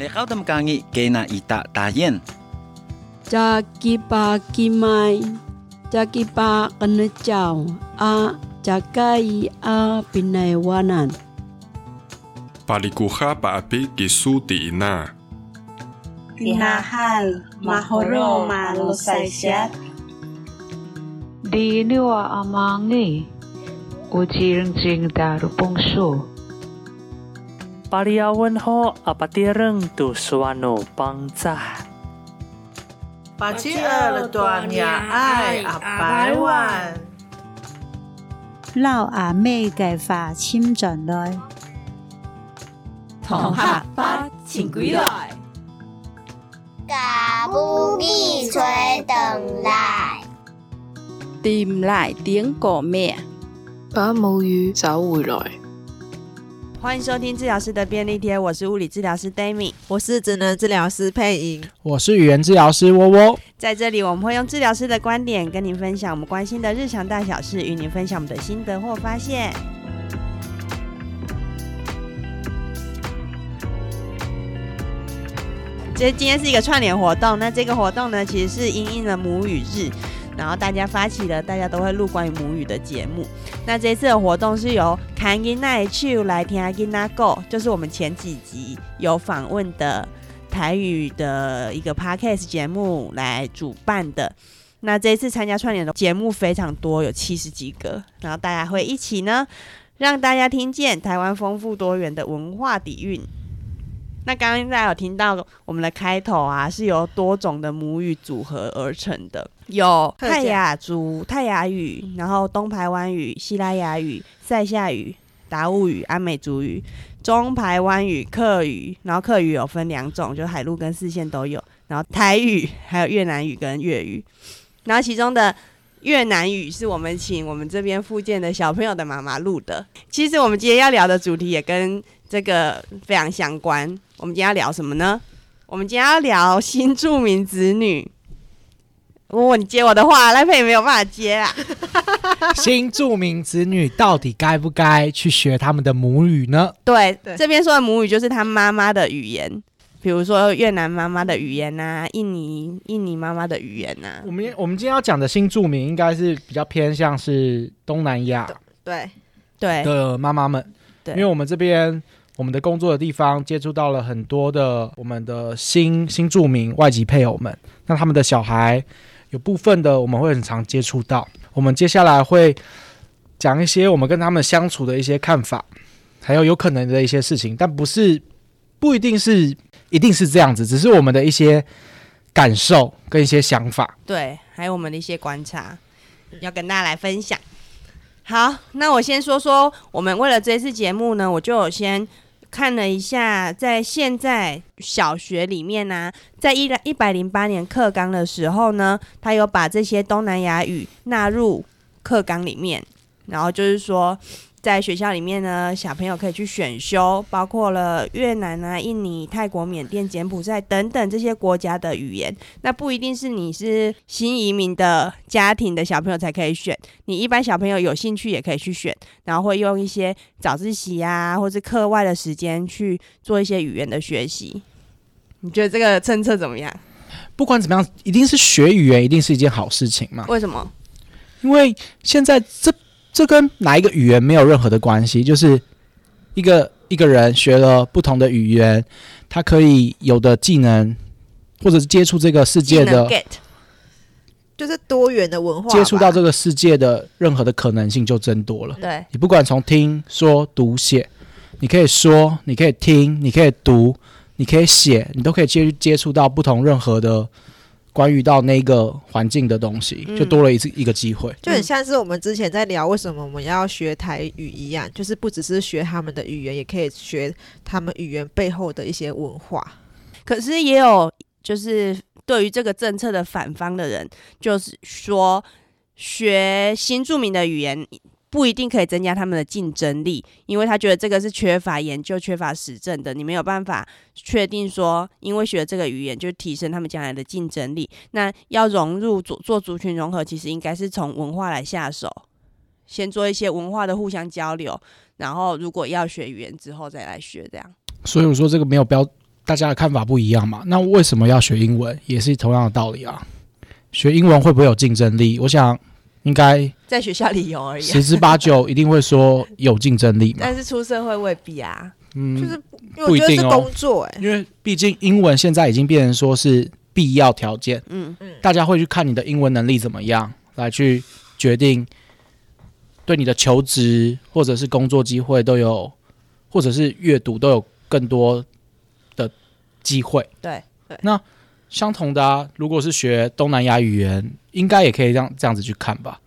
Lekau tem kangi kena ita tayen. Jaki pa kimai, jaki pa kenecau a jakai a pinaiwanan. Palikuha paapi kisu tiina. Tinahan mahoro malusaisят. Di niwa amangi ujiring jing daru pungsu. 巴利亚问候阿巴爹人杜苏瓦努邦扎。巴吉尔勒爱阿白万，老阿妹嘅话签进来，同学发请归来。把母语吹回来，店来点歌名，把母语找回来。欢迎收听治疗师的便利贴，我是物理治疗师 Dami，我是职能治疗师佩莹，我是语言治疗师窝窝。在这里，我们会用治疗师的观点跟您分享我们关心的日常大小事，与您分享我们的心得或发现。其实今天是一个串联活动，那这个活动呢，其实是因应了母语日，然后大家发起了，大家都会录关于母语的节目。那这次的活动是由看囡仔的手来听 i n a Go，，就是我们前几集有访问的台语的一个 podcast 节目来主办的。那这一次参加串联的节目非常多，有七十几个，然后大家会一起呢，让大家听见台湾丰富多元的文化底蕴。那刚刚大家有听到我们的开头啊，是由多种的母语组合而成的，有泰雅族、泰雅语，然后东排湾语、西拉雅语、塞夏语、达悟语、阿美族语、中排湾语、客语，然后客语有分两种，就海陆跟四线都有，然后台语，还有越南语跟粤语，然后其中的越南语是我们请我们这边附近的小朋友的妈妈录的。其实我们今天要聊的主题也跟这个非常相关。我们今天要聊什么呢？我们今天要聊新著名子女。哦，你接我的话，赖佩也没有办法接啊。新住民子女到底该不该去学他们的母语呢？对，对这边说的母语就是他妈妈的语言，比如说越南妈妈的语言呐、啊，印尼印尼妈妈的语言呐、啊。我们我们今天要讲的新住民，应该是比较偏向是东南亚对对的妈妈们，对，因为我们这边。我们的工作的地方接触到了很多的我们的新新住民外籍配偶们，那他们的小孩有部分的我们会很常接触到。我们接下来会讲一些我们跟他们相处的一些看法，还有有可能的一些事情，但不是不一定是一定是这样子，只是我们的一些感受跟一些想法。对，还有我们的一些观察要跟大家来分享。好，那我先说说我们为了这次节目呢，我就先。看了一下，在现在小学里面呢、在一一百零八年课纲的时候呢，他有把这些东南亚语纳入课纲里面，然后就是说。在学校里面呢，小朋友可以去选修，包括了越南啊、印尼、泰国、缅甸、柬埔寨等等这些国家的语言。那不一定是你是新移民的家庭的小朋友才可以选，你一般小朋友有兴趣也可以去选，然后会用一些早自习啊，或是课外的时间去做一些语言的学习。你觉得这个政策怎么样？不管怎么样，一定是学语言，一定是一件好事情嘛？为什么？因为现在这。这跟哪一个语言没有任何的关系，就是一个一个人学了不同的语言，他可以有的技能，或者是接触这个世界的，就是多元的文化，接触到这个世界的任何的可能性就增多了。对，你不管从听说读写，你可以说，你可以听，你可以读，你可以写，你都可以接接触到不同任何的。关于到那个环境的东西，就多了一次一个机会，就很像是我们之前在聊为什么我们要学台语一样，就是不只是学他们的语言，也可以学他们语言背后的一些文化。可是也有就是对于这个政策的反方的人，就是说学新著名的语言。不一定可以增加他们的竞争力，因为他觉得这个是缺乏研究、缺乏实证的。你没有办法确定说，因为学这个语言就提升他们将来的竞争力。那要融入做做族群融合，其实应该是从文化来下手，先做一些文化的互相交流，然后如果要学语言之后再来学这样。所以我说这个没有标大家的看法不一样嘛。那为什么要学英文？也是同样的道理啊。学英文会不会有竞争力？我想应该在学校里有而已，十之八九 一定会说有竞争力嘛。但是出社会未必啊。嗯，就是不一定哦。工作哎，因为毕竟英文现在已经变成说是必要条件。嗯嗯，大家会去看你的英文能力怎么样，来去决定对你的求职或者是工作机会都有，或者是阅读都有更多的机会。对对，那。相同的啊，如果是学东南亚语言，应该也可以这样这样子去看吧。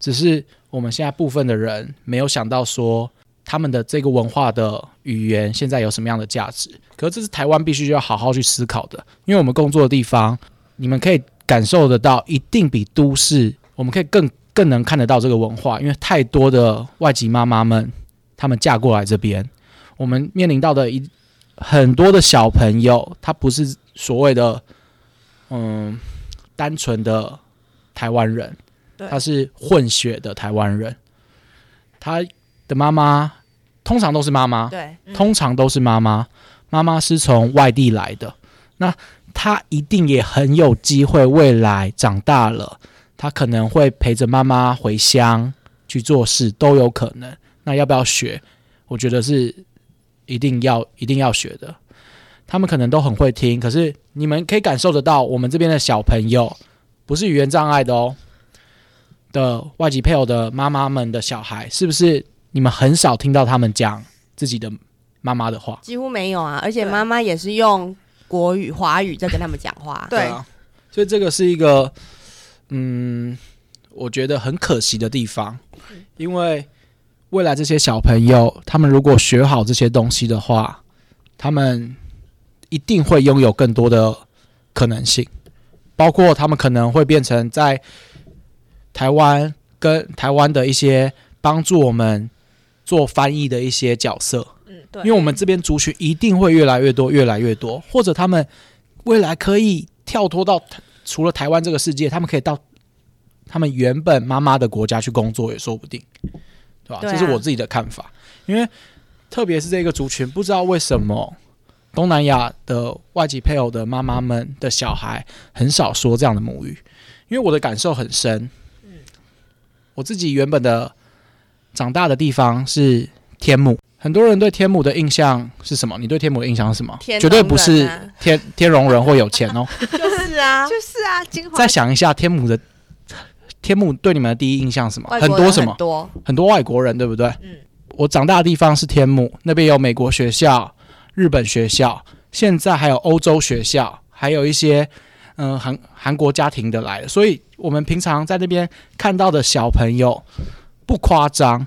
只是我们现在部分的人没有想到说，他们的这个文化的语言现在有什么样的价值。可是这是台湾必须要好好去思考的，因为我们工作的地方，你们可以感受得到，一定比都市我们可以更更能看得到这个文化，因为太多的外籍妈妈们，她们嫁过来这边，我们面临到的一很多的小朋友，他不是所谓的。嗯，单纯的台湾人，他是混血的台湾人，他的妈妈通常都是妈妈，对，通常都是妈妈，妈妈是从外地来的，那他一定也很有机会，未来长大了，他可能会陪着妈妈回乡去做事，都有可能。那要不要学？我觉得是一定要一定要学的。他们可能都很会听，可是你们可以感受得到，我们这边的小朋友不是语言障碍的哦，的外籍配偶的妈妈们的小孩，是不是你们很少听到他们讲自己的妈妈的话？几乎没有啊，而且妈妈也是用国语、华语在跟他们讲话。对，对啊，所以这个是一个，嗯，我觉得很可惜的地方，因为未来这些小朋友，他们如果学好这些东西的话，他们。一定会拥有更多的可能性，包括他们可能会变成在台湾跟台湾的一些帮助我们做翻译的一些角色。嗯，对，因为我们这边族群一定会越来越多，越来越多，或者他们未来可以跳脱到除了台湾这个世界，他们可以到他们原本妈妈的国家去工作也说不定，对吧？对啊。这是我自己的看法，因为特别是这个族群，不知道为什么。东南亚的外籍配偶的妈妈们的小孩很少说这样的母语，因为我的感受很深。我自己原本的长大的地方是天母，很多人对天母的印象是什么？你对天母的印象是什么？啊、绝对不是天天龙人或有钱哦。就是啊，就是啊。再想一下天母的天母对你们的第一印象是什么？很多什么？很多很多外国人，对不对？嗯。我长大的地方是天母，那边有美国学校。日本学校，现在还有欧洲学校，还有一些嗯韩韩国家庭的来的，所以我们平常在那边看到的小朋友不夸张，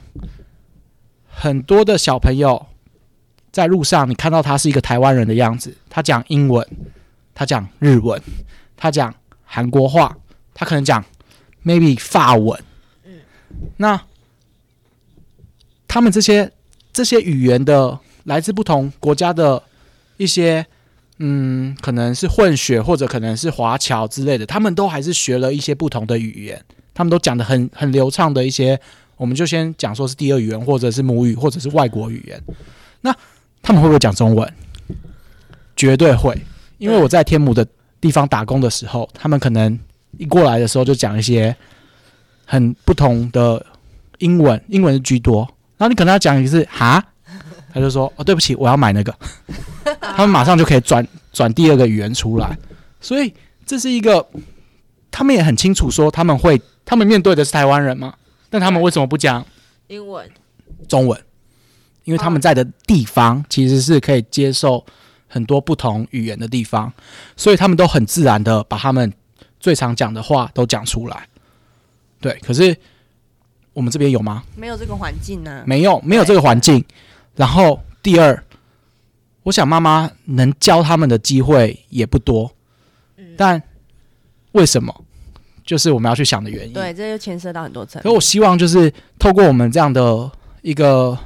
很多的小朋友在路上，你看到他是一个台湾人的样子，他讲英文，他讲日文，他讲韩国话，他可能讲 maybe 法文，那他们这些这些语言的。来自不同国家的一些，嗯，可能是混血或者可能是华侨之类的，他们都还是学了一些不同的语言，他们都讲得很很流畅的一些，我们就先讲说是第二语言或者是母语或者是外国语言。那他们会不会讲中文？绝对会，因为我在天母的地方打工的时候，他们可能一过来的时候就讲一些很不同的英文，英文居多，然后你可能要讲一次哈。他就说：“哦，对不起，我要买那个。”他们马上就可以转转第二个语言出来，所以这是一个，他们也很清楚说他们会，他们面对的是台湾人嘛，但他们为什么不讲英文、中文？因为他们在的地方其实是可以接受很多不同语言的地方，所以他们都很自然的把他们最常讲的话都讲出来。对，可是我们这边有吗？没有这个环境呢、啊。没有，没有这个环境。然后第二，我想妈妈能教他们的机会也不多，嗯，但为什么？就是我们要去想的原因。对，这就牵涉到很多层。所以我希望就是透过我们这样的一个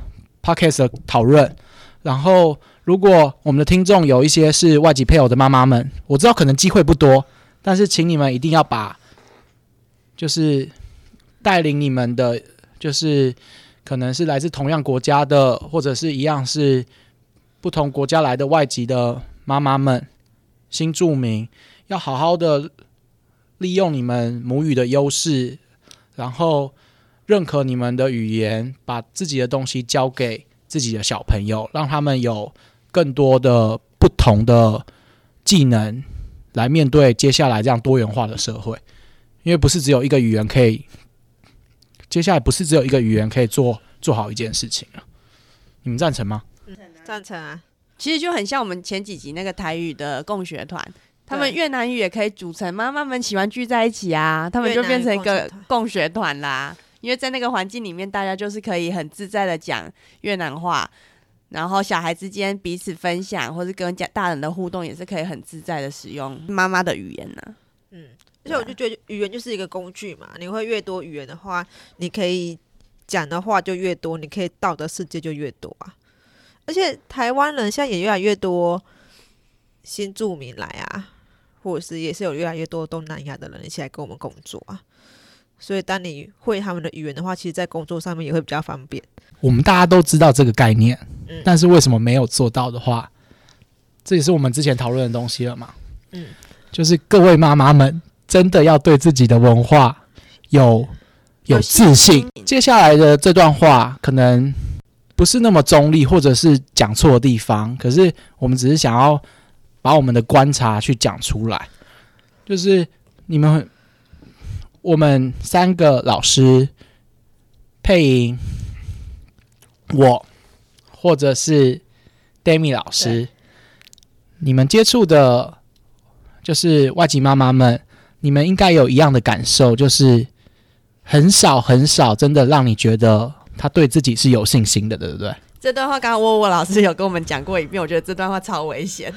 podcast 的讨论，然后如果我们的听众有一些是外籍配偶的妈妈们，我知道可能机会不多，但是请你们一定要把，就是带领你们的，就是。可能是来自同样国家的，或者是一样是不同国家来的外籍的妈妈们、新住民，要好好的利用你们母语的优势，然后认可你们的语言，把自己的东西交给自己的小朋友，让他们有更多的不同的技能来面对接下来这样多元化的社会。因为不是只有一个语言可以，接下来不是只有一个语言可以做做好一件事情了。你们赞成吗？赞成啊！其实就很像我们前几集那个台语的共学团，他们越南语也可以组成妈妈们喜欢聚在一起啊，他们就变成一个共学团啦。因为在那个环境里面，大家就是可以很自在的讲越南话，然后小孩之间彼此分享，或是跟家大人的互动，也是可以很自在的使用妈妈的语言呢、啊。嗯。而且我就觉得语言就是一个工具嘛，你会越多语言的话，你可以讲的话就越多，你可以到的世界就越多啊。而且台湾人现在也越来越多新住民来啊，或者是也是有越来越多东南亚的人一起来跟我们工作啊。所以当你会他们的语言的话，其实在工作上面也会比较方便。我们大家都知道这个概念，嗯，但是为什么没有做到的话，这也是我们之前讨论的东西了嘛。嗯，就是各位妈妈们。真的要对自己的文化有有自信。接下来的这段话可能不是那么中立，或者是讲错的地方，可是我们只是想要把我们的观察去讲出来。就是你们，我们三个老师，配音，我，或者是 Demi 老师，你们接触的，就是外籍妈妈们。你们应该有一样的感受，就是很少很少，真的让你觉得他对自己是有信心的，对不对？这段话刚刚沃沃老师有跟我们讲过一遍，我觉得这段话超危险。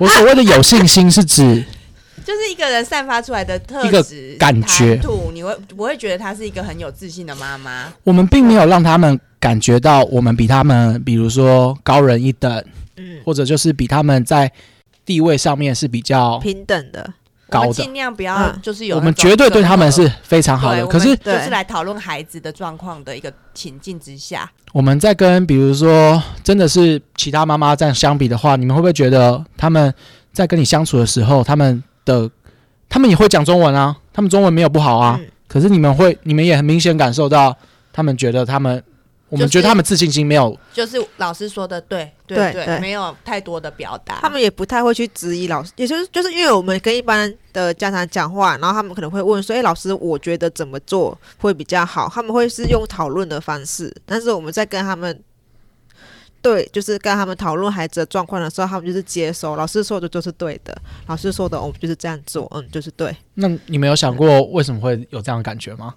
我所谓的有信心是指，就是一个人散发出来的特质、感觉，你会不会觉得她是一个很有自信的妈妈？我们并没有让他们感觉到我们比他们，比如说高人一等，嗯，或者就是比他们在地位上面是比较平等的。我们尽量不要，就是有、嗯、我们绝对对他们是非常好的。可是就是来讨论孩子的状况的一个情境之下，我们在跟比如说真的是其他妈妈这样相比的话，你们会不会觉得他们在跟你相处的时候，他们的他们也会讲中文啊？他们中文没有不好啊？嗯、可是你们会，你们也很明显感受到，他们觉得他们。我们觉得他们自信心没有，就是老师说的对对对，对，对，没有太多的表达，他们也不太会去质疑老师，也就是就是因为我们跟一般的家长讲话，然后他们可能会问说：“哎，老师，我觉得怎么做会比较好？”他们会是用讨论的方式，但是我们在跟他们对，就是跟他们讨论孩子的状况的时候，他们就是接收老师说的就是对的，老师说的我们就是这样做，嗯，就是对。那你没有想过为什么会有这样的感觉吗？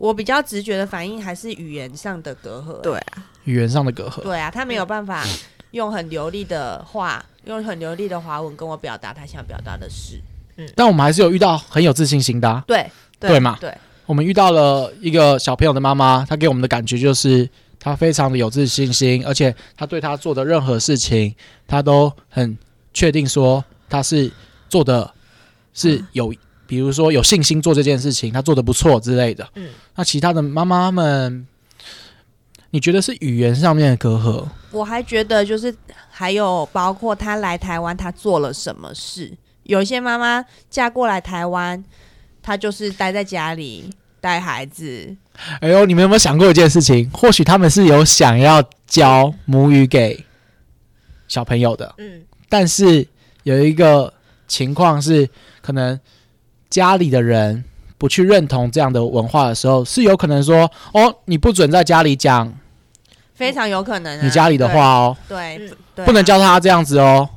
我比较直觉的反应还是语言上的隔阂。对啊，语言上的隔阂。对啊，他没有办法用很流利的话，用很流利的华文跟我表达他想表达的事。嗯，但我们还是有遇到很有自信心的啊。对对嘛？对，我们遇到了一个小朋友的妈妈，她给我们的感觉就是她非常的有自信心，而且她对她做的任何事情，她都很确定说她是做的是有。嗯比如说有信心做这件事情，他做得不错之类的。嗯，那其他的妈妈们，你觉得是语言上面的隔阂？我还觉得就是还有包括他来台湾，他做了什么事？有一些妈妈嫁过来台湾，她就是待在家里带孩子。哎呦，你们有没有想过一件事情？或许他们是有想要教母语给小朋友的。嗯，但是有一个情况是可能。家里的人不去认同这样的文化的时候，是有可能说：“哦，你不准在家里讲，非常有可能、啊、你家里的话哦，对，对对啊、不能教他这样子哦，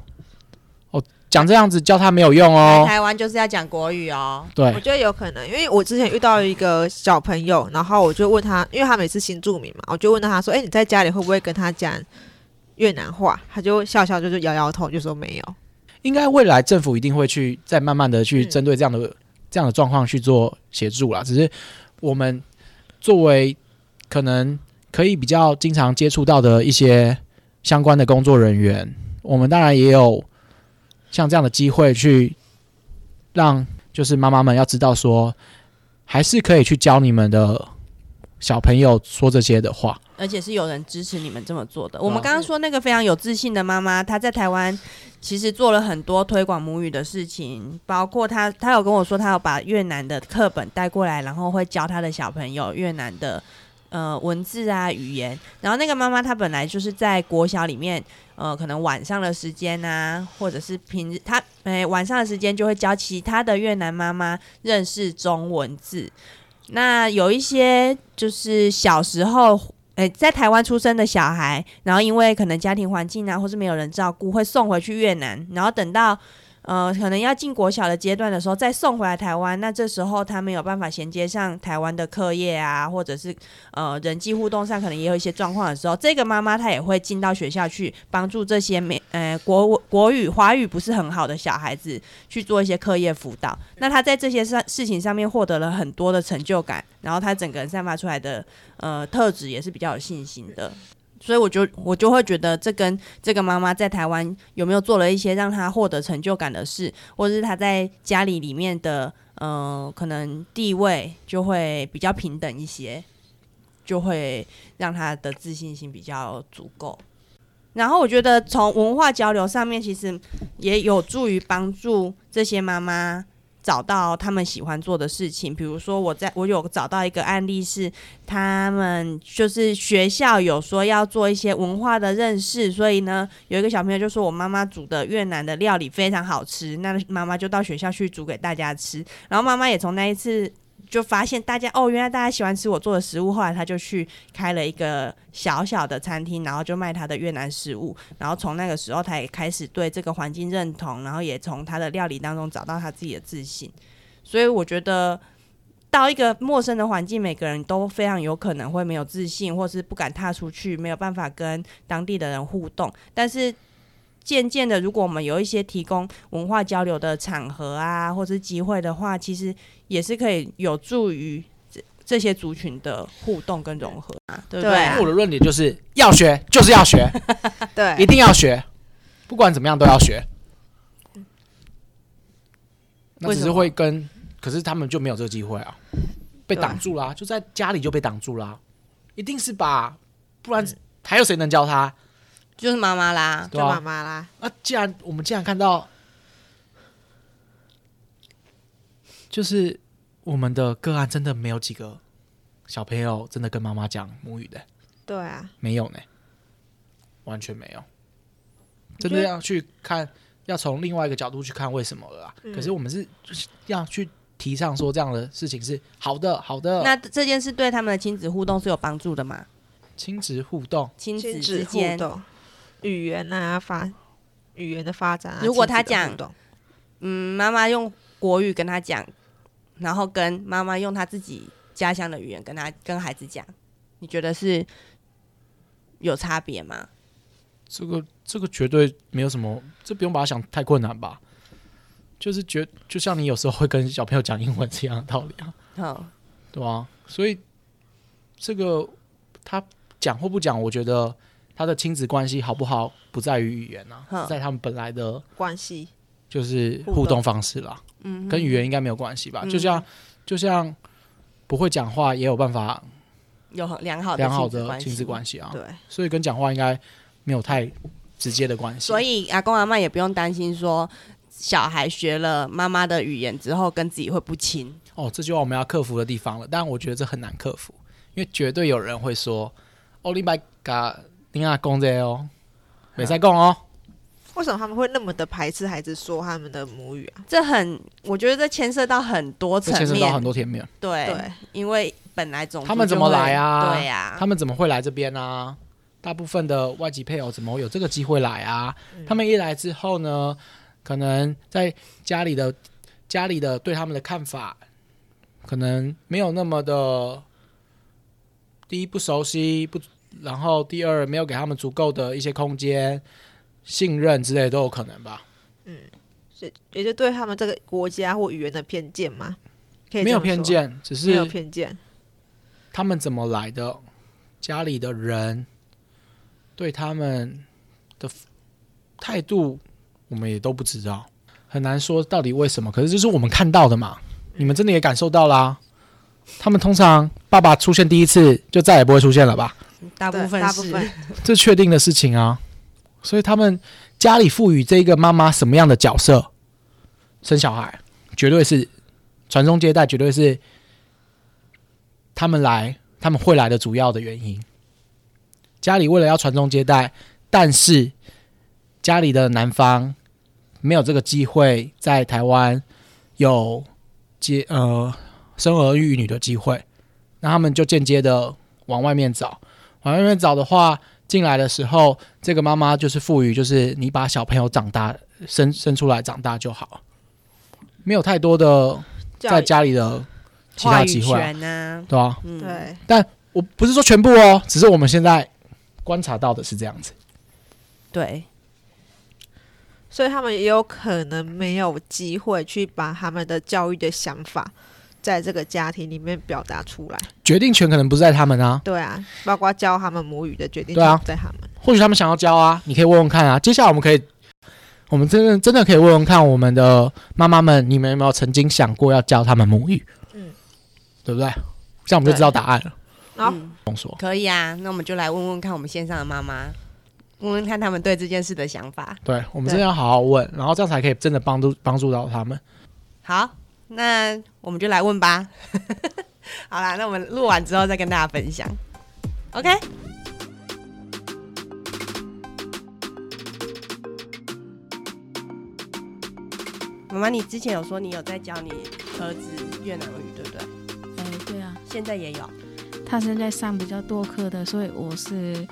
哦，讲这样子教他没有用哦。台湾就是要讲国语哦，对，我觉得有可能，因为我之前遇到一个小朋友，然后我就问他，因为他每次新住民嘛，我就问他说：“哎，你在家里会不会跟他讲越南话？”他就笑笑，就是摇摇头，就说没有。应该未来政府一定会去再慢慢的去针对这样的、嗯。这样的状况去做协助啦，只是我们作为可能可以比较经常接触到的一些相关的工作人员，我们当然也有像这样的机会去让就是妈妈们要知道说，还是可以去教你们的小朋友说这些的话。而且是有人支持你们这么做的。我们刚刚说那个非常有自信的妈妈，她在台湾其实做了很多推广母语的事情，包括她，她有跟我说，她有把越南的课本带过来，然后会教她的小朋友越南的呃文字啊语言。然后那个妈妈她本来就是在国小里面，呃，可能晚上的时间啊，或者是平日，她哎晚上的时间就会教其他的越南妈妈认识中文字。那有一些就是小时候。诶，在台湾出生的小孩，然后因为可能家庭环境啊，或是没有人照顾，会送回去越南，然后等到。呃，可能要进国小的阶段的时候，再送回来台湾，那这时候他没有办法衔接上台湾的课业啊，或者是呃人际互动上可能也有一些状况的时候，这个妈妈她也会进到学校去帮助这些没呃国国语华语不是很好的小孩子去做一些课业辅导。那她在这些事事情上面获得了很多的成就感，然后她整个人散发出来的呃特质也是比较有信心的。所以我就我就会觉得，这跟这个妈妈在台湾有没有做了一些让她获得成就感的事，或者是她在家里里面的呃可能地位就会比较平等一些，就会让她的自信心比较足够。然后我觉得从文化交流上面，其实也有助于帮助这些妈妈。找到他们喜欢做的事情，比如说我在我有找到一个案例是，他们就是学校有说要做一些文化的认识，所以呢，有一个小朋友就说我妈妈煮的越南的料理非常好吃，那妈妈就到学校去煮给大家吃，然后妈妈也从那一次。就发现大家哦，原来大家喜欢吃我做的食物。后来他就去开了一个小小的餐厅，然后就卖他的越南食物。然后从那个时候，他也开始对这个环境认同，然后也从他的料理当中找到他自己的自信。所以我觉得，到一个陌生的环境，每个人都非常有可能会没有自信，或是不敢踏出去，没有办法跟当地的人互动。但是渐渐的，如果我们有一些提供文化交流的场合啊，或者是机会的话，其实也是可以有助于这这些族群的互动跟融合啊，对不对？对啊，我的论点就是要学，就是要学，对，一定要学，不管怎么样都要学。那只是会跟，可是他们就没有这个机会啊，被挡住啦，就在家里就被挡住啦，一定是吧？不然还有谁能教他？就是妈妈啦，对妈妈啦。啊，既然我们既然看到，就是我们的个案真的没有几个小朋友真的跟妈妈讲母语的。对啊，没有呢，完全没有。真的要去看，要从另外一个角度去看为什么了。嗯。可是我们是就是要去提倡说这样的事情是好的，好的。那这件事对他们的亲子互动是有帮助的吗？亲子互动，亲子之间。语言啊，发语言的发展啊。如果他讲，嗯，妈妈用国语跟他讲，然后跟妈妈用他自己家乡的语言跟他跟孩子讲，你觉得是有差别吗？这个这个绝对没有什么，这不用把它想太困难吧？就是觉就像你有时候会跟小朋友讲英文这样的道理啊。好，对吧？所以这个他讲或不讲，我觉得。他的亲子关系好不好，不在于语言啊，是在他们本来的关系，就是互动方式啦。嗯，跟语言应该没有关系吧？就像就像不会讲话也有办法有良好良好的亲子关系啊。对，所以跟讲话应该没有太直接的关系。所以阿公阿妈也不用担心说小孩学了妈妈的语言之后跟自己会不亲。哦，这就是我们要克服的地方了。但我觉得这很难克服，因为绝对有人会说：“哦，你白嘎。”听下公这哦，没在讲哦。为什么他们会那么的排斥孩子说他们的母语啊？这很，我觉得这牵涉到很多层面，牵涉到很多层面。对，对，因为本来总他们怎么来啊？对呀、啊，他们怎么会来这边啊？大部分的外籍配偶怎么会有这个机会来啊？嗯、他们一来之后呢，可能在家里的家里的对他们的看法，可能没有那么的，第一不熟悉不。然后第二，没有给他们足够的一些空间、信任之类都有可能吧。嗯，是也就对他们这个国家或语言的偏见吗？没有偏见，只是没有偏见。他们怎么来的？家里的人对他们的态度，我们也都不知道，很难说到底为什么。可是这是我们看到的嘛？你们真的也感受到啦？他们通常爸爸出现第一次，就再也不会出现了吧？大部分是，这确定的事情啊。所以他们家里赋予这个妈妈什么样的角色？生小孩，绝对是传宗接代，绝对是他们来他们会来的主要的原因。家里为了要传宗接代，但是家里的男方没有这个机会在台湾有接呃生儿育女的机会，那他们就间接的往外面找，往外面找的话。进来的时候，这个妈妈就是赋予，就是你把小朋友长大生生出来长大就好，没有太多的在家里的其他机会，啊对吧、啊？嗯，对。但我不是说全部哦，只是我们现在观察到的是这样子。对，所以他们也有可能没有机会去把他们的教育的想法。在这个家庭里面表达出来，决定权可能不在他们啊。对啊，包括教他们母语的决定权在他们。啊、或许他们想要教啊，你可以问问看啊。接下来我们可以，我们真的真的可以问问看我们的妈妈们，你们有没有曾经想过要教他们母语？嗯，对不对？这样我们就知道答案了。好，不说可以啊。那我们就来问问看我们线上的妈妈，问问看他们对这件事的想法。对，我们真的要好好问，然后这样才可以真的帮助帮助到他们。好。那我们就来问吧。好啦，那我们录完之后再跟大家分享。OK。妈妈，你之前有说你有在教你儿子越南语，对不对？哎、欸，对啊，现在也有。他现在上比较多课的，所以我是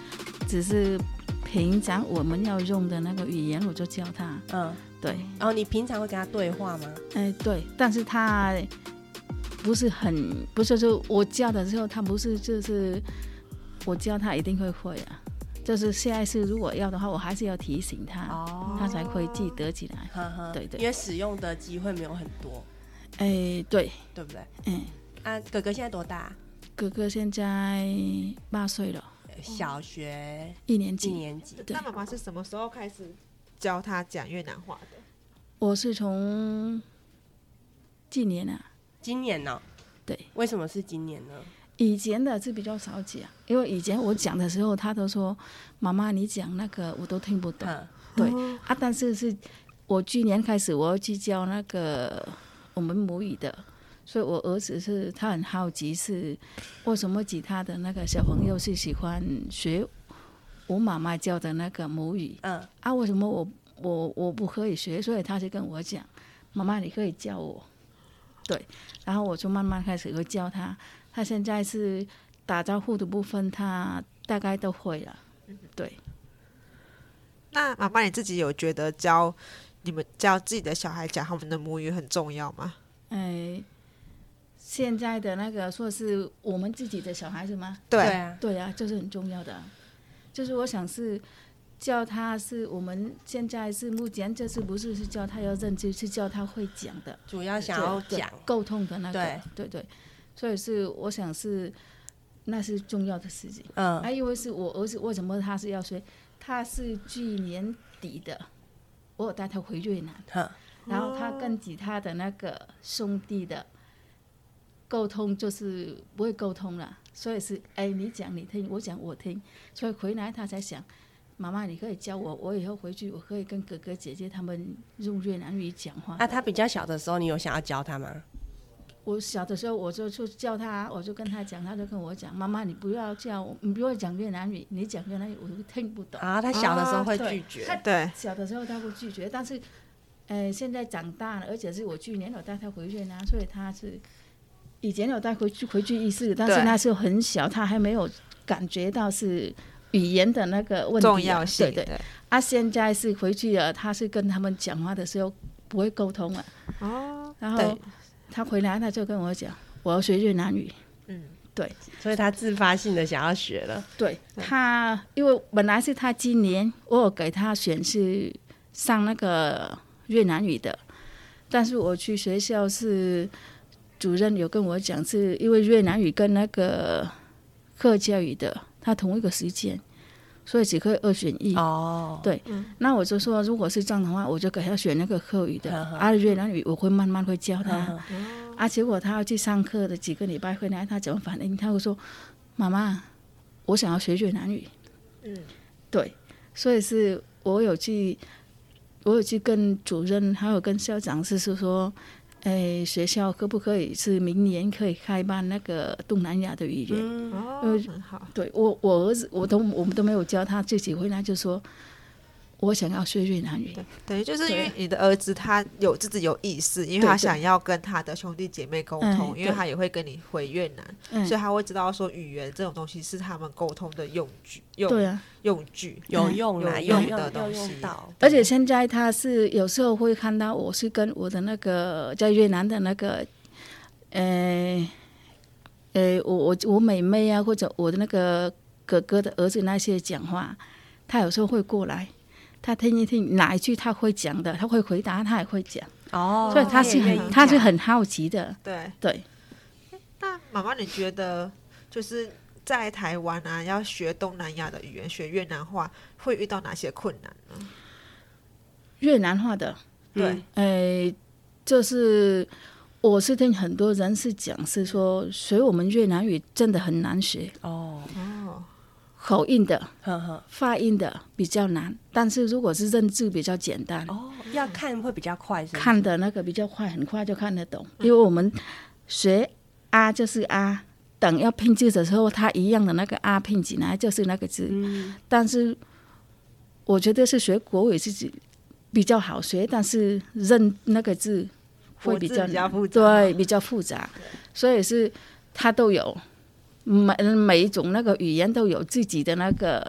只是平常我们要用的那个语言，我就教他。嗯。对，然后你平常会跟他对话吗？哎，对，但是他不是很，不是说我教的时候，他不是就是我教他一定会会啊，就是下一次如果要的话，我还是要提醒他，哦，他才会记得起来。呵呵对对，因为使用的机会没有很多。哎，对，对不对？嗯，啊，哥哥现在多大？哥哥现在八岁了，小学一年级。一年级。那妈妈是什么时候开始？教他讲越南话的，我是从今年啊，今年呢、哦？对，为什么是今年呢？以前的是比较少讲，因为以前我讲的时候，他都说妈妈你讲那个我都听不懂。嗯、对、哦、啊，但是是我去年开始我要去教那个我们母语的，所以我儿子是他很好奇是为什么其他的那个小朋友是喜欢学。我妈妈教的那个母语，嗯啊，为什么我我我不可以学？所以他就跟我讲，妈妈你可以教我，对，然后我就慢慢开始会教他。他现在是打招呼的部分，他大概都会了，对。那妈妈你自己有觉得教你们教自己的小孩讲他们的母语很重要吗？哎，现在的那个说是我们自己的小孩子吗？对啊，对啊，就是很重要的。就是我想是叫他，是我们现在是目前这次不是是叫他要认知，是叫他会讲的，主要想要讲。沟通的那个，对。对对，所以是我想是那是重要的事情。嗯，还以为是我儿子为什么他是要学？他是去年底的，我有带他回越南，嗯，然后他跟其他的那个兄弟的沟通就是不会沟通了。所以是哎，你讲你听，我讲我听，所以回来他才想，妈妈你可以教我，我以后回去我可以跟哥哥姐姐他们用越南语讲话。那、啊、他比较小的时候，你有想要教他吗？我小的时候我就去教他，我就跟他讲，他就跟我讲，妈妈你不要叫我，你不要讲越南语，你讲越南语我都听不懂。啊，他小的时候会拒绝，啊、对，小的时候他会拒绝，但是，呃，现在长大了，而且是我去年我带他回越南，所以他是。以前有带回去回去意思，但是那时候很小，他还没有感觉到是语言的那个问题、啊、重要性。对对，啊，现在是回去了，他是跟他们讲话的时候不会沟通了。哦。然后他回来，他就跟我讲，我要学越南语。嗯，对。所以他自发性的想要学了。对他，因为本来是他今年我有给他选是上那个越南语的，但是我去学校是。主任有跟我讲，是因为越南语跟那个客家语的，他同一个时间，所以只可以二选一。哦，对，嗯、那我就说，如果是这样的话，我就给他选那个客语的，啊、越南语我会慢慢会教他。嗯、啊，结果他要去上课的几个礼拜回来，他怎么反应？他会说：“妈妈，我想要学越南语。嗯，对，所以是我有去，我有去跟主任还有跟校长是是说，哎，学校可不可以是明年可以开办那个东南亚的语言？嗯，哦，很好。对我，我儿子我都我们都没有教他，自己回来就说。我想要学越南语，等于就是因为你的儿子他有自己有意识，因为他想要跟他的兄弟姐妹沟通，因为他也会跟你回越南，嗯、所以他会知道说语言这种东西是他们沟通的用具，用对啊，用具有用啊，有用的东西。而且现在他是有时候会看到我是跟我的那个在越南的那个，呃，呃，我我我妹妹啊，或者我的那个哥哥的儿子那些讲话，他有时候会过来。他听一听哪一句他会讲的，他会回答，他也会讲。哦，所以他是很，他是很好奇的。对对。那妈妈，你觉得就是在台湾啊，要学东南亚的语言，学越南话，会遇到哪些困难呢？越南话的，对，哎、欸，就是我是听很多人是讲，是说学我们越南语真的很难学。哦哦。口音的，呵呵，发音的比较难，但是如果是认字比较简单。哦，要看会比较快是是？看的那个比较快，很快就看得懂。嗯、因为我们学啊就是啊，等要拼字的时候，它一样的那个啊拼起来就是那个字。嗯、但是我觉得是学国语是比较好学，但是认那个字会比较，比较复杂，对，比较复杂，所以是它都有。每每一种那个语言都有自己的那个，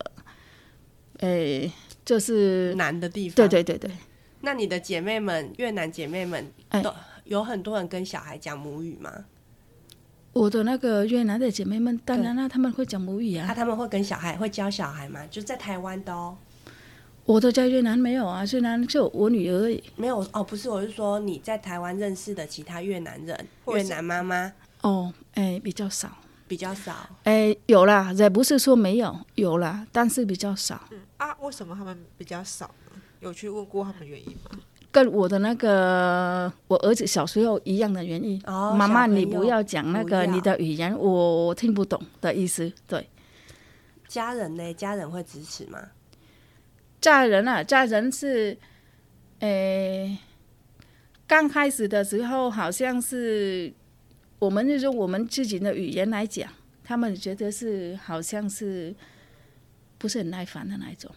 诶、欸，就是难的地方。对对对对。那你的姐妹们，越南姐妹们，都有很多人跟小孩讲母语吗？我的那个越南的姐妹们，当然了，他们会讲母语啊。那、啊、他们会跟小孩会教小孩吗？就在台湾的哦。我都在越南没有啊，越南就我女儿而已。没有哦，不是，我是说你在台湾认识的其他越南人，越南妈妈。哦，哎、欸，比较少。比较少，哎、欸，有啦，也不是说没有，有啦，但是比较少。嗯啊，为什么他们比较少呢？有去问过他们原因吗？跟我的那个我儿子小时候一样的原因。哦，妈妈，你不要讲那个你的语言，我我听不懂的意思。对，家人呢？家人会支持吗？家人啊，家人是，诶、欸，刚开始的时候好像是。我们就用我们自己的语言来讲，他们觉得是好像是不是很耐烦的那一种，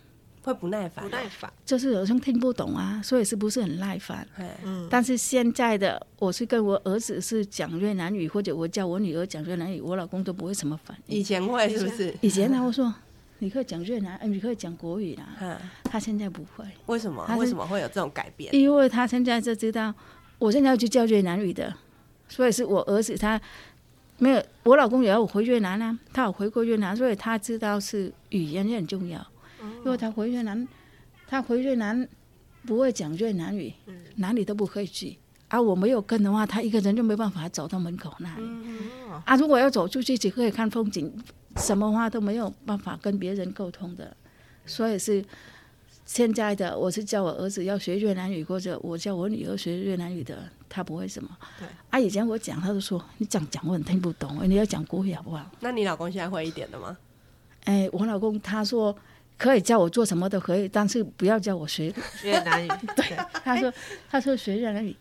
会不耐烦，不耐烦，就是有时候听不懂啊，所以是不是很耐烦？嗯。但是现在的我是跟我儿子是讲越南语，或者我叫我女儿讲越南语，我老公都不会什么反应。以前会是不是？以前他会说你可以讲越南，你可以讲国语啦。嗯。他现在不会。为什么？为什么会有这种改变？因为他现在就知道，我现在要去教越南语的。所以是我儿子，他没有我老公也要回越南啊，他有回过越南，所以他知道是语言也很重要。因为他回越南，他回越南不会讲越南语，哪里都不可以去。啊，我没有跟的话，他一个人就没办法走到门口那里。啊，如果要走出去，只可以看风景，什么话都没有办法跟别人沟通的。所以是现在的，我是叫我儿子要学越南语，或者我叫我女儿学越南语的。他不会什么，对啊，以前我讲，他就说你讲讲我很听不懂，你要讲国语好不好？那你老公现在会一点的吗？哎、欸，我老公他说可以叫我做什么都可以，但是不要叫我学 越南语。对，他说他说学越南语。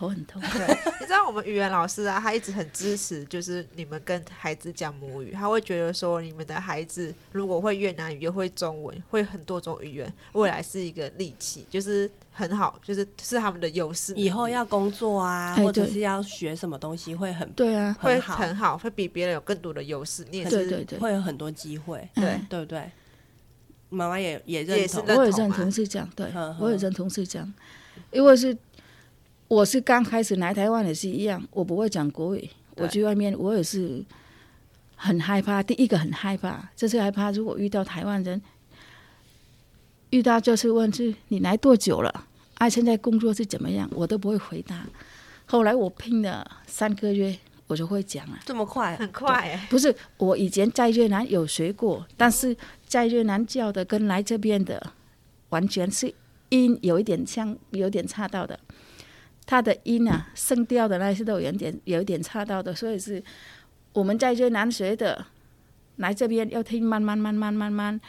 头很痛，对，你知道我们语言老师啊，他一直很支持，就是你们跟孩子讲母语，他会觉得说，你们的孩子如果会越南语又会中文，会很多种语言，未来是一个利器，就是很好，就是是他们的优势。以后要工作啊，或者是要学什么东西，会很对啊，会很好，会比别人有更多的优势。你也是对对对，会有很多机会，对对不对？妈妈也也认同我也认同是这样，对，我也认同是这样，因为是。我是刚开始来台湾也是一样，我不会讲国语，我去外面我也是很害怕。第一个很害怕，就是害怕如果遇到台湾人，遇到就是问是你来多久了？啊，现在工作是怎么样？我都不会回答。后来我拼了三个月，我就会讲了。这么快，很快哎！不是，我以前在越南有学过，但是在越南教的跟来这边的完全是音有一点像，有点差到的。他的音啊，声调的那些都有点有点差到的，所以是我们在越南学的来这边要听慢慢慢慢慢慢。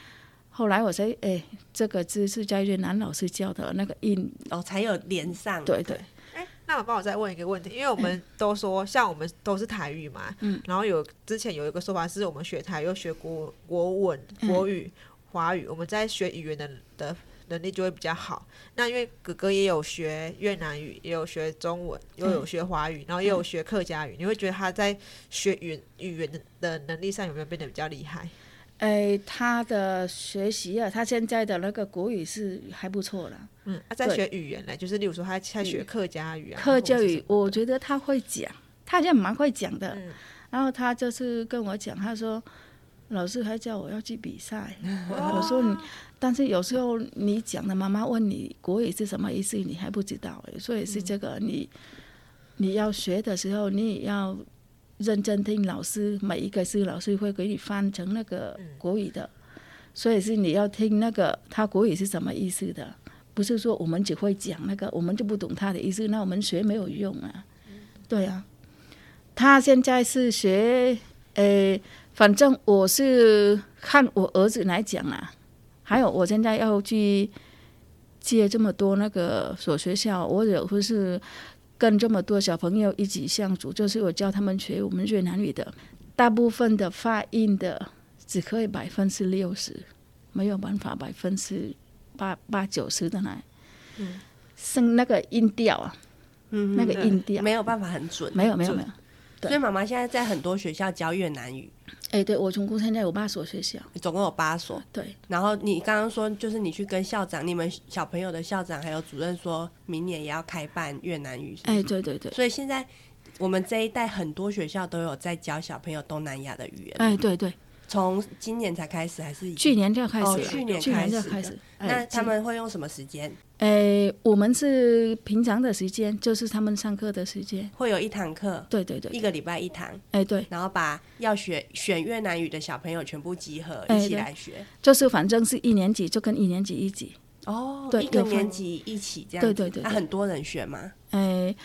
后来我说，哎，这个字是在越南老师教的那个音，哦，才有连上。对对。哎，那我帮我再问一个问题，因为我们都说，像我们都是台语嘛，嗯，然后有之前有一个说法是我们学台又学国国文、国语、华语，我们在学语言的的能力就会比较好。那因为哥哥也有学越南语，也有学中文，又有学华语，然后也有学客家语，你会觉得他在学语语言的能力上有没有变得比较厉害？哎，他的学习啊，他现在的那个国语是还不错了。嗯，他在学语言呢，就是例如说他在学客家语啊。客家语，我觉得他会讲，他也蛮会讲的。嗯、然后他就是跟我讲，他说老师还叫我要去比赛。我说你，但是有时候你讲的，妈妈问你国语是什么意思，你还不知道。所以是这个，你你要学的时候，你也要。认真听老师，每一个是老师会给你翻成那个国语的，所以是你要听那个他国语是什么意思的，不是说我们只会讲那个，我们就不懂他的意思，那我们学没有用啊。对啊，他现在是学，诶，反正我是看我儿子来讲啊，还有我现在要去接这么多那个所学校，我有不是。跟这么多小朋友一起相处，就是我教他们学我们越南语的，大部分的发音的只可以百分之六十，没有办法百分之八八九十的来，嗯，升那个音调啊，嗯，那个音调没有办法很准，没有没有没有。所以妈妈现在在很多学校教越南语。哎、欸，对，我总共参加有八所学校，总共有八所。对。然后你刚刚说，就是你去跟校长、你们小朋友的校长还有主任说，明年也要开办越南语。哎、欸，对对对。所以现在我们这一代很多学校都有在教小朋友东南亚的语言。哎、欸，对对。从今年才开始还是去年就开始？哦，去年去年就开始。那他们会用什么时间？诶，我们是平常的时间，就是他们上课的时间，会有一堂课。对对对，一个礼拜一堂。哎，对。然后把要学选越南语的小朋友全部集合一起来学，就是反正是一年级就跟一年级一起。哦，对，一个年级一起这样。对对对。那很多人学吗？哎，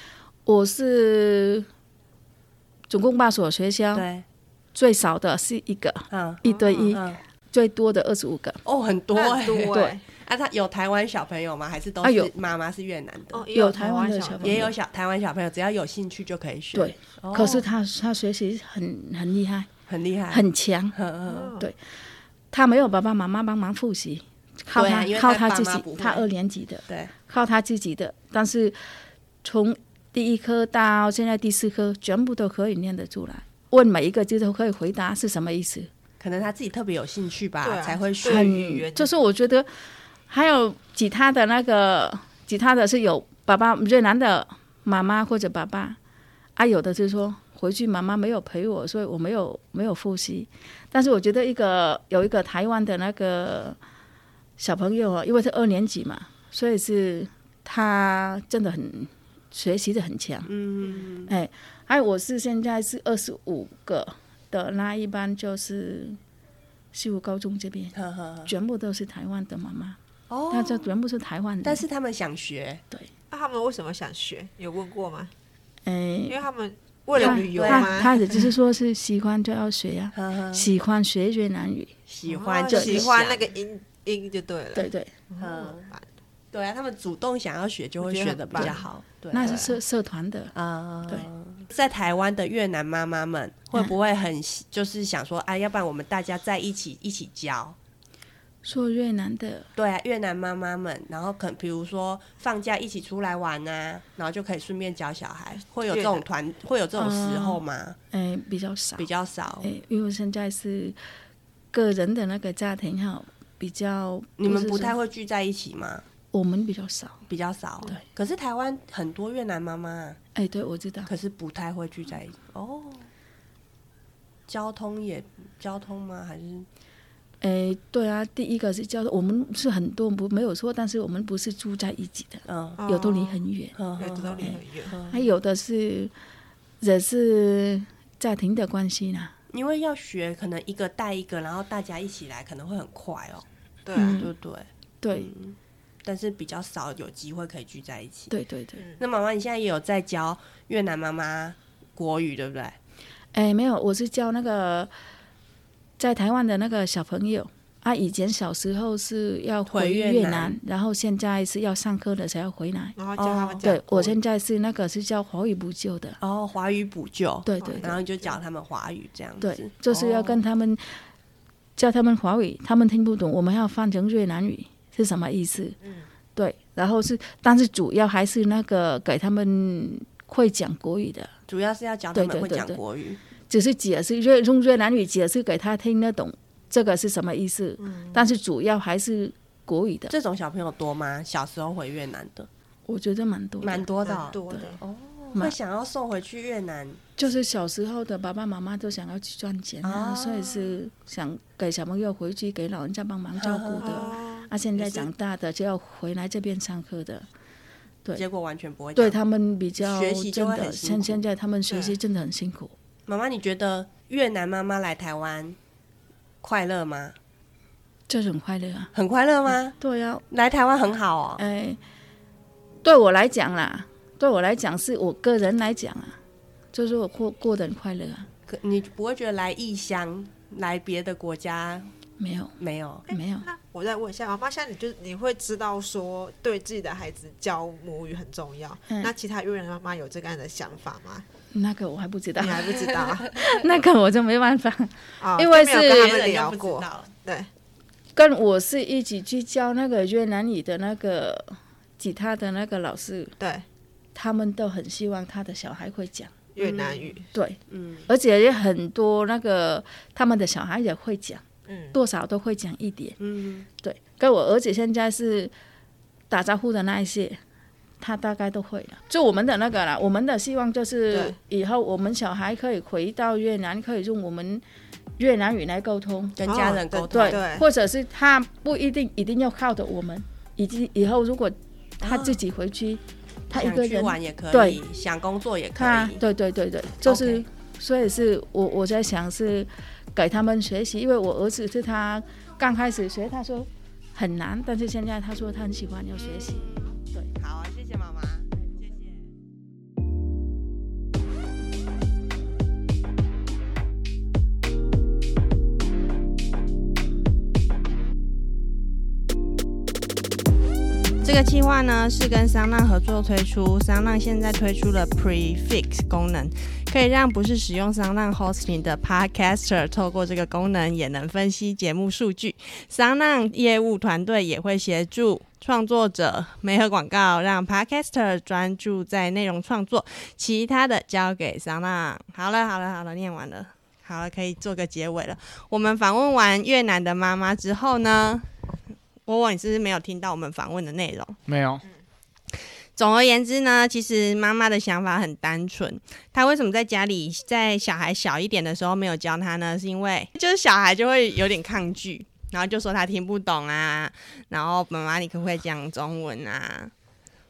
我是总共八所学校，对，最少的是一个，嗯，一对一，最多的二十五个。哦，很多很多，对。啊，他有台湾小朋友吗？还是都是妈妈是越南的？哦、有台湾的小朋友，也有小台湾小朋友，只要有兴趣就可以学。对，哦、可是他他学习很很厉害，很厉害，很强。呵呵对，他没有爸爸妈妈帮忙复习，靠他，他靠他自己。他二年级的，对，靠他自己的。但是从第一科到现在第四科，全部都可以念得出来。问每一个字都可以回答是什么意思？可能他自己特别有兴趣吧，啊、才会学语言。就是我觉得。还有其他的那个，其他的是有爸爸越南的妈妈或者爸爸，啊，有的就是说回去妈妈没有陪我，所以我没有没有复习。但是我觉得一个有一个台湾的那个小朋友啊，因为是二年级嘛，所以是他真的很学习的很强。嗯，哎，还有我是现在是二十五个的那一班，就是西湖高中这边，全部都是台湾的妈妈。哦，他这全部是台湾的，但是他们想学，对。那、啊、他们为什么想学？有问过吗？哎、欸，因为他们为了旅游吗？他的就是说是喜欢就要学呀、啊，喜欢学越南语，喜欢就喜欢那个音音就对了，对对，嗯，对啊，他们主动想要学就会学的比较好，对，那是社社团的。啊，对。在台湾的越南妈妈们会不会很就是想说，哎，要不然我们大家在一起一起教？说越南的，对啊，越南妈妈们，然后可比如说放假一起出来玩啊，然后就可以顺便教小孩，会有这种团，会有这种时候吗？哎、呃，比较少，比较少。哎，因为现在是个人的那个家庭哈，比较你们不太会聚在一起吗？我们比较少，比较少。对，可是台湾很多越南妈妈，哎，对我知道，可是不太会聚在一起。哦，交通也交通吗？还是？哎，对啊，第一个是叫做我们是很多不没有错，但是我们不是住在一起的，嗯，有都离很远，有都离很远，还有的是也是家庭的关系呢。因为要学，可能一个带一个，然后大家一起来，可能会很快哦。对啊，对对对，但是比较少有机会可以聚在一起。对对对。那妈妈，你现在也有在教越南妈妈国语，对不对？哎，没有，我是教那个。在台湾的那个小朋友。他、啊、以前小时候是要回越南，越南然后现在是要上课的才要回来。然后教他们讲。对，我现在是那个是叫华语补救的。哦，华语补救。对对，对。然后就教他们华语这样子。对，就是要跟他们、哦、教他们华语，他们听不懂，我们要翻成越南语是什么意思？嗯。对，然后是，但是主要还是那个给他们会讲国语的。主要是要教他们会讲国语。只是解释越用越南语解释给他听得懂。这个是什么意思？嗯，但是主要还是国语的。这种小朋友多吗？小时候回越南的，我觉得蛮多的，蛮多的，蛮多的哦。会想要送回去越南，就是小时候的爸爸妈妈都想要去赚钱啊，哦，所以是想给小朋友回去给老人家帮忙照顾的。哦，啊，现在长大的就要回来这边上课的，对，结果完全不会。对他们比较学习就会很辛苦。现现在他们学习真的很辛苦。妈妈，你觉得越南妈妈来台湾？快乐吗？这种快乐啊，很快乐吗？嗯、对呀、啊，来台湾很好哦。哎，对我来讲啦，对我来讲是我个人来讲啊，就是我过过得很快乐啊。可你不会觉得来异乡、来别的国家没有没有没有？那我再问一下，妈妈，现在你就你会知道说，对自己的孩子教母语很重要。嗯、那其他越南妈妈有这个样的想法吗？那个我还不知道，你还不知道，那个我就没办法，哦、因为是跟他们聊过，对，跟我是一起去教那个越南语的那个吉他的那个老师，对，他们都很希望他的小孩会讲。越南语，对，嗯，而且也很多那个他们的小孩也会讲，嗯，多少都会讲一点，嗯，对，跟我儿子现在是打招呼的那一些。他大概都会了，就我们的那个啦。我们的希望就是以后我们小孩可以回到越南，可以用我们越南语来沟通，跟家人沟通，对，对，或者是他不一定一定要靠着我们，以及以后如果他自己回去，他一个人玩也可以，对，想工作也可以，对对对对，就是所以是我我在想是给他们学习，因为我儿子是他刚开始学，他说很难，但是现在他说他很喜欢要学习。这个计划呢是跟声浪合作推出，声浪现在推出了 Prefix 功能，可以让不是使用声浪 Hosting 的 Podcaster 透过这个功能也能分析节目数据。声浪业务团队也会协助创作者媒合广告，让 Podcaster 专注在内容创作，其他的交给声浪。好了好了好了，念完了，好了可以做个结尾了。我们访问完越南的妈妈之后呢？我问你是不是没有听到我们访问的内容？没有。总而言之呢，其实妈妈的想法很单纯。她为什么在家里，在小孩小一点的时候没有教他呢？是因为 就是小孩就会有点抗拒，然后就说他听不懂啊。然后妈妈，你可不可以讲中文啊？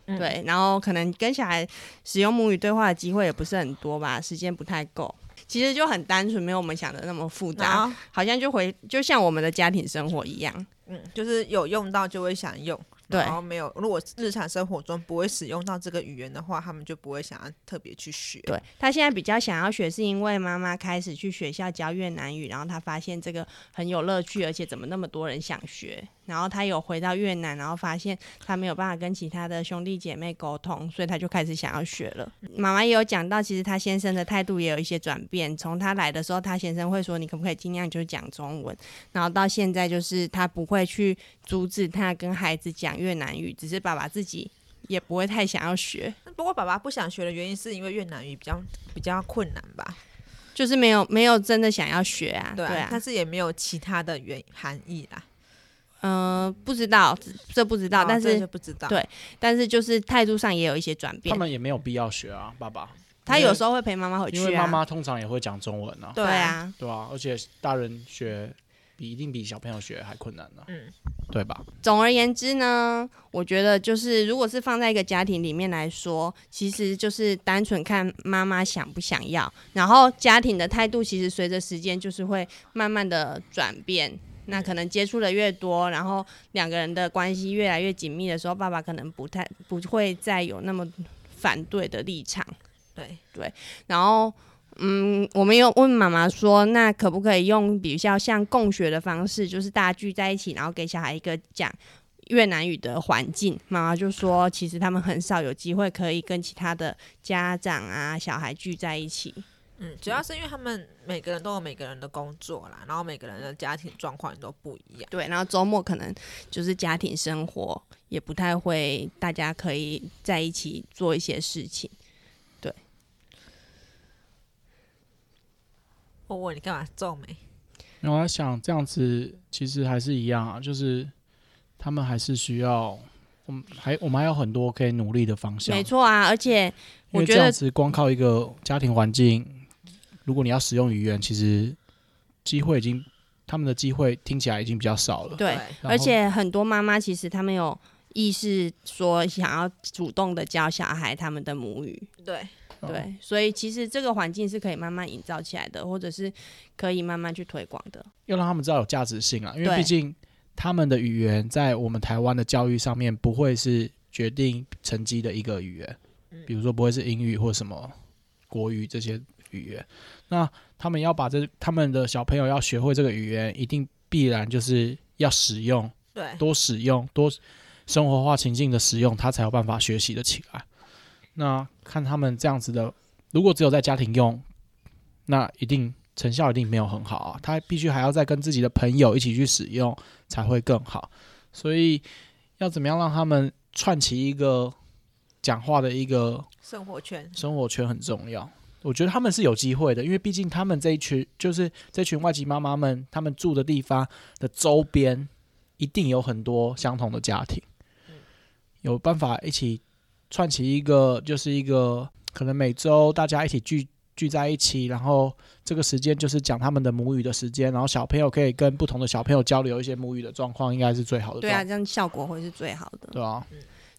嗯。对，然后可能跟小孩使用母语对话的机会也不是很多吧，时间不太够。其实就很单纯，没有我们想的那么复杂，好像就回就像我们的家庭生活一样。嗯，就是有用到就会想用，对，然后没有，如果日常生活中不会使用到这个语言的话，他们就不会想要特别去学。对，他现在比较想要学，是因为妈妈开始去学校教越南语，然后他发现这个很有乐趣，而且怎么那么多人想学。然后他有回到越南，然后发现他没有办法跟其他的兄弟姐妹沟通，所以他就开始想要学了。妈妈也有讲到，其实他先生的态度也有一些转变。从他来的时候，他先生会说：“你可不可以尽量就是讲中文？”然后到现在，就是他不会去阻止他跟孩子讲越南语，只是爸爸自己也不会太想要学。不过爸爸不想学的原因是因为越南语比较比较困难吧？就是没有没有真的想要学啊，对啊，对啊，但是也没有其他的原含义啦。嗯、呃，不知道，这不知道，哦、但是不知道，对，但是就是态度上也有一些转变。他们也没有必要学啊，爸爸。他有时候会陪妈妈回去、啊，因为妈妈通常也会讲中文啊。对啊，对啊，而且大人学比一定比小朋友学还困难呢、啊。嗯，对吧？总而言之呢，我觉得就是如果是放在一个家庭里面来说，其实就是单纯看妈妈想不想要，然后家庭的态度其实随着时间就是会慢慢的转变。那可能接触的越多，然后两个人的关系越来越紧密的时候，爸爸可能不太不会再有那么反对的立场。对对，然后嗯，我们有问妈妈说，那可不可以用比较像共学的方式，就是大家聚在一起，然后给小孩一个讲越南语的环境？妈妈就说，其实他们很少有机会可以跟其他的家长啊、小孩聚在一起。嗯，主要是因为他们每个人都有每个人的工作啦，然后每个人的家庭状况都不一样。对，然后周末可能就是家庭生活也不太会，大家可以在一起做一些事情。对。我问你干嘛皱眉？我在想这样子其实还是一样啊，就是他们还是需要，我们还我们还有很多可以努力的方向。没错啊，而且我觉得这样子光靠一个家庭环境。如果你要使用语言，其实机会已经，他们的机会听起来已经比较少了。对，而且很多妈妈其实他们有意识说想要主动的教小孩他们的母语。对对，所以其实这个环境是可以慢慢营造起来的，或者是可以慢慢去推广的。要让他们知道有价值性啊，因为毕竟他们的语言在我们台湾的教育上面不会是决定成绩的一个语言，比如说不会是英语或什么国语这些语言。那他们要把这他们的小朋友要学会这个语言，一定必然就是要使用，对，多使用，多生活化情境的使用，他才有办法学习的起来。那看他们这样子的，如果只有在家庭用，那一定成效一定没有很好啊。他必须还要再跟自己的朋友一起去使用，才会更好。所以要怎么样让他们串起一个讲话的一个生活圈，生活圈很重要。我觉得他们是有机会的，因为毕竟他们这一群就是这群外籍妈妈们，他们住的地方的周边一定有很多相同的家庭，有办法一起串起一个，就是一个可能每周大家一起聚聚在一起，然后这个时间就是讲他们的母语的时间，然后小朋友可以跟不同的小朋友交流一些母语的状况，应该是最好的。对啊，这样效果会是最好的。对啊。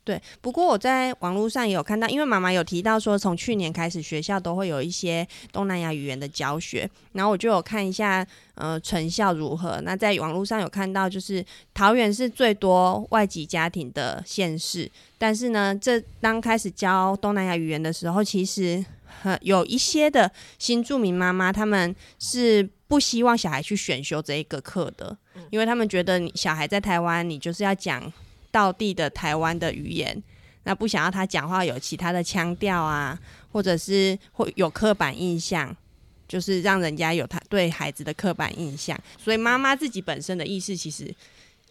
对，不过我在网络上也有看到，因为妈妈有提到说，从去年开始学校都会有一些东南亚语言的教学，然后我就有看一下，呃，成效如何。那在网络上有看到，就是桃园是最多外籍家庭的县市，但是呢，这当开始教东南亚语言的时候，其实很有一些的新住民妈妈，他们是不希望小孩去选修这一个课的，因为他们觉得你小孩在台湾，你就是要讲。道地的台湾的语言，那不想要他讲话有其他的腔调啊，或者是会有刻板印象，就是让人家有他对孩子的刻板印象。所以妈妈自己本身的意识其实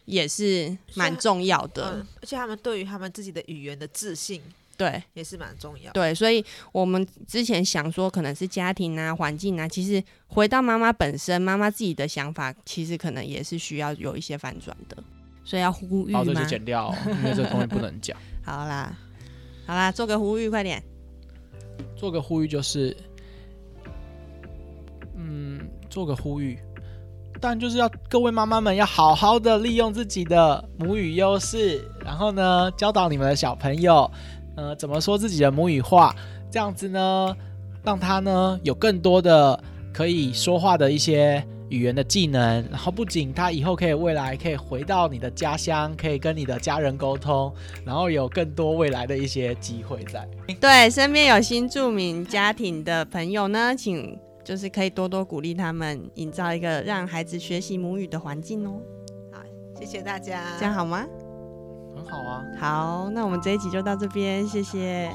也是蛮重要的，嗯，而且他们对于他们自己的语言的自信，对，也是蛮重要。对，所以我们之前想说可能是家庭啊、环境啊，其实回到妈妈本身，妈妈自己的想法，其实可能也是需要有一些反转的。所以要呼吁吗？好，这就剪掉，因为这东西不能讲。好啦，好啦，做个呼吁，快点。做个呼吁就是，嗯，做个呼吁，但就是要各位妈妈们要好好的利用自己的母语优势，然后呢，教导你们的小朋友，呃，怎么说自己的母语话，这样子呢，让他呢有更多的可以说话的一些。语言的技能，然后不仅他以后可以未来可以回到你的家乡，可以跟你的家人沟通，然后有更多未来的一些机会在。对，身边有新住民家庭的朋友呢，请就是可以多多鼓励他们，营造一个让孩子学习母语的环境哦。好，谢谢大家，这样好吗？很好啊。好，那我们这一集就到这边，谢谢。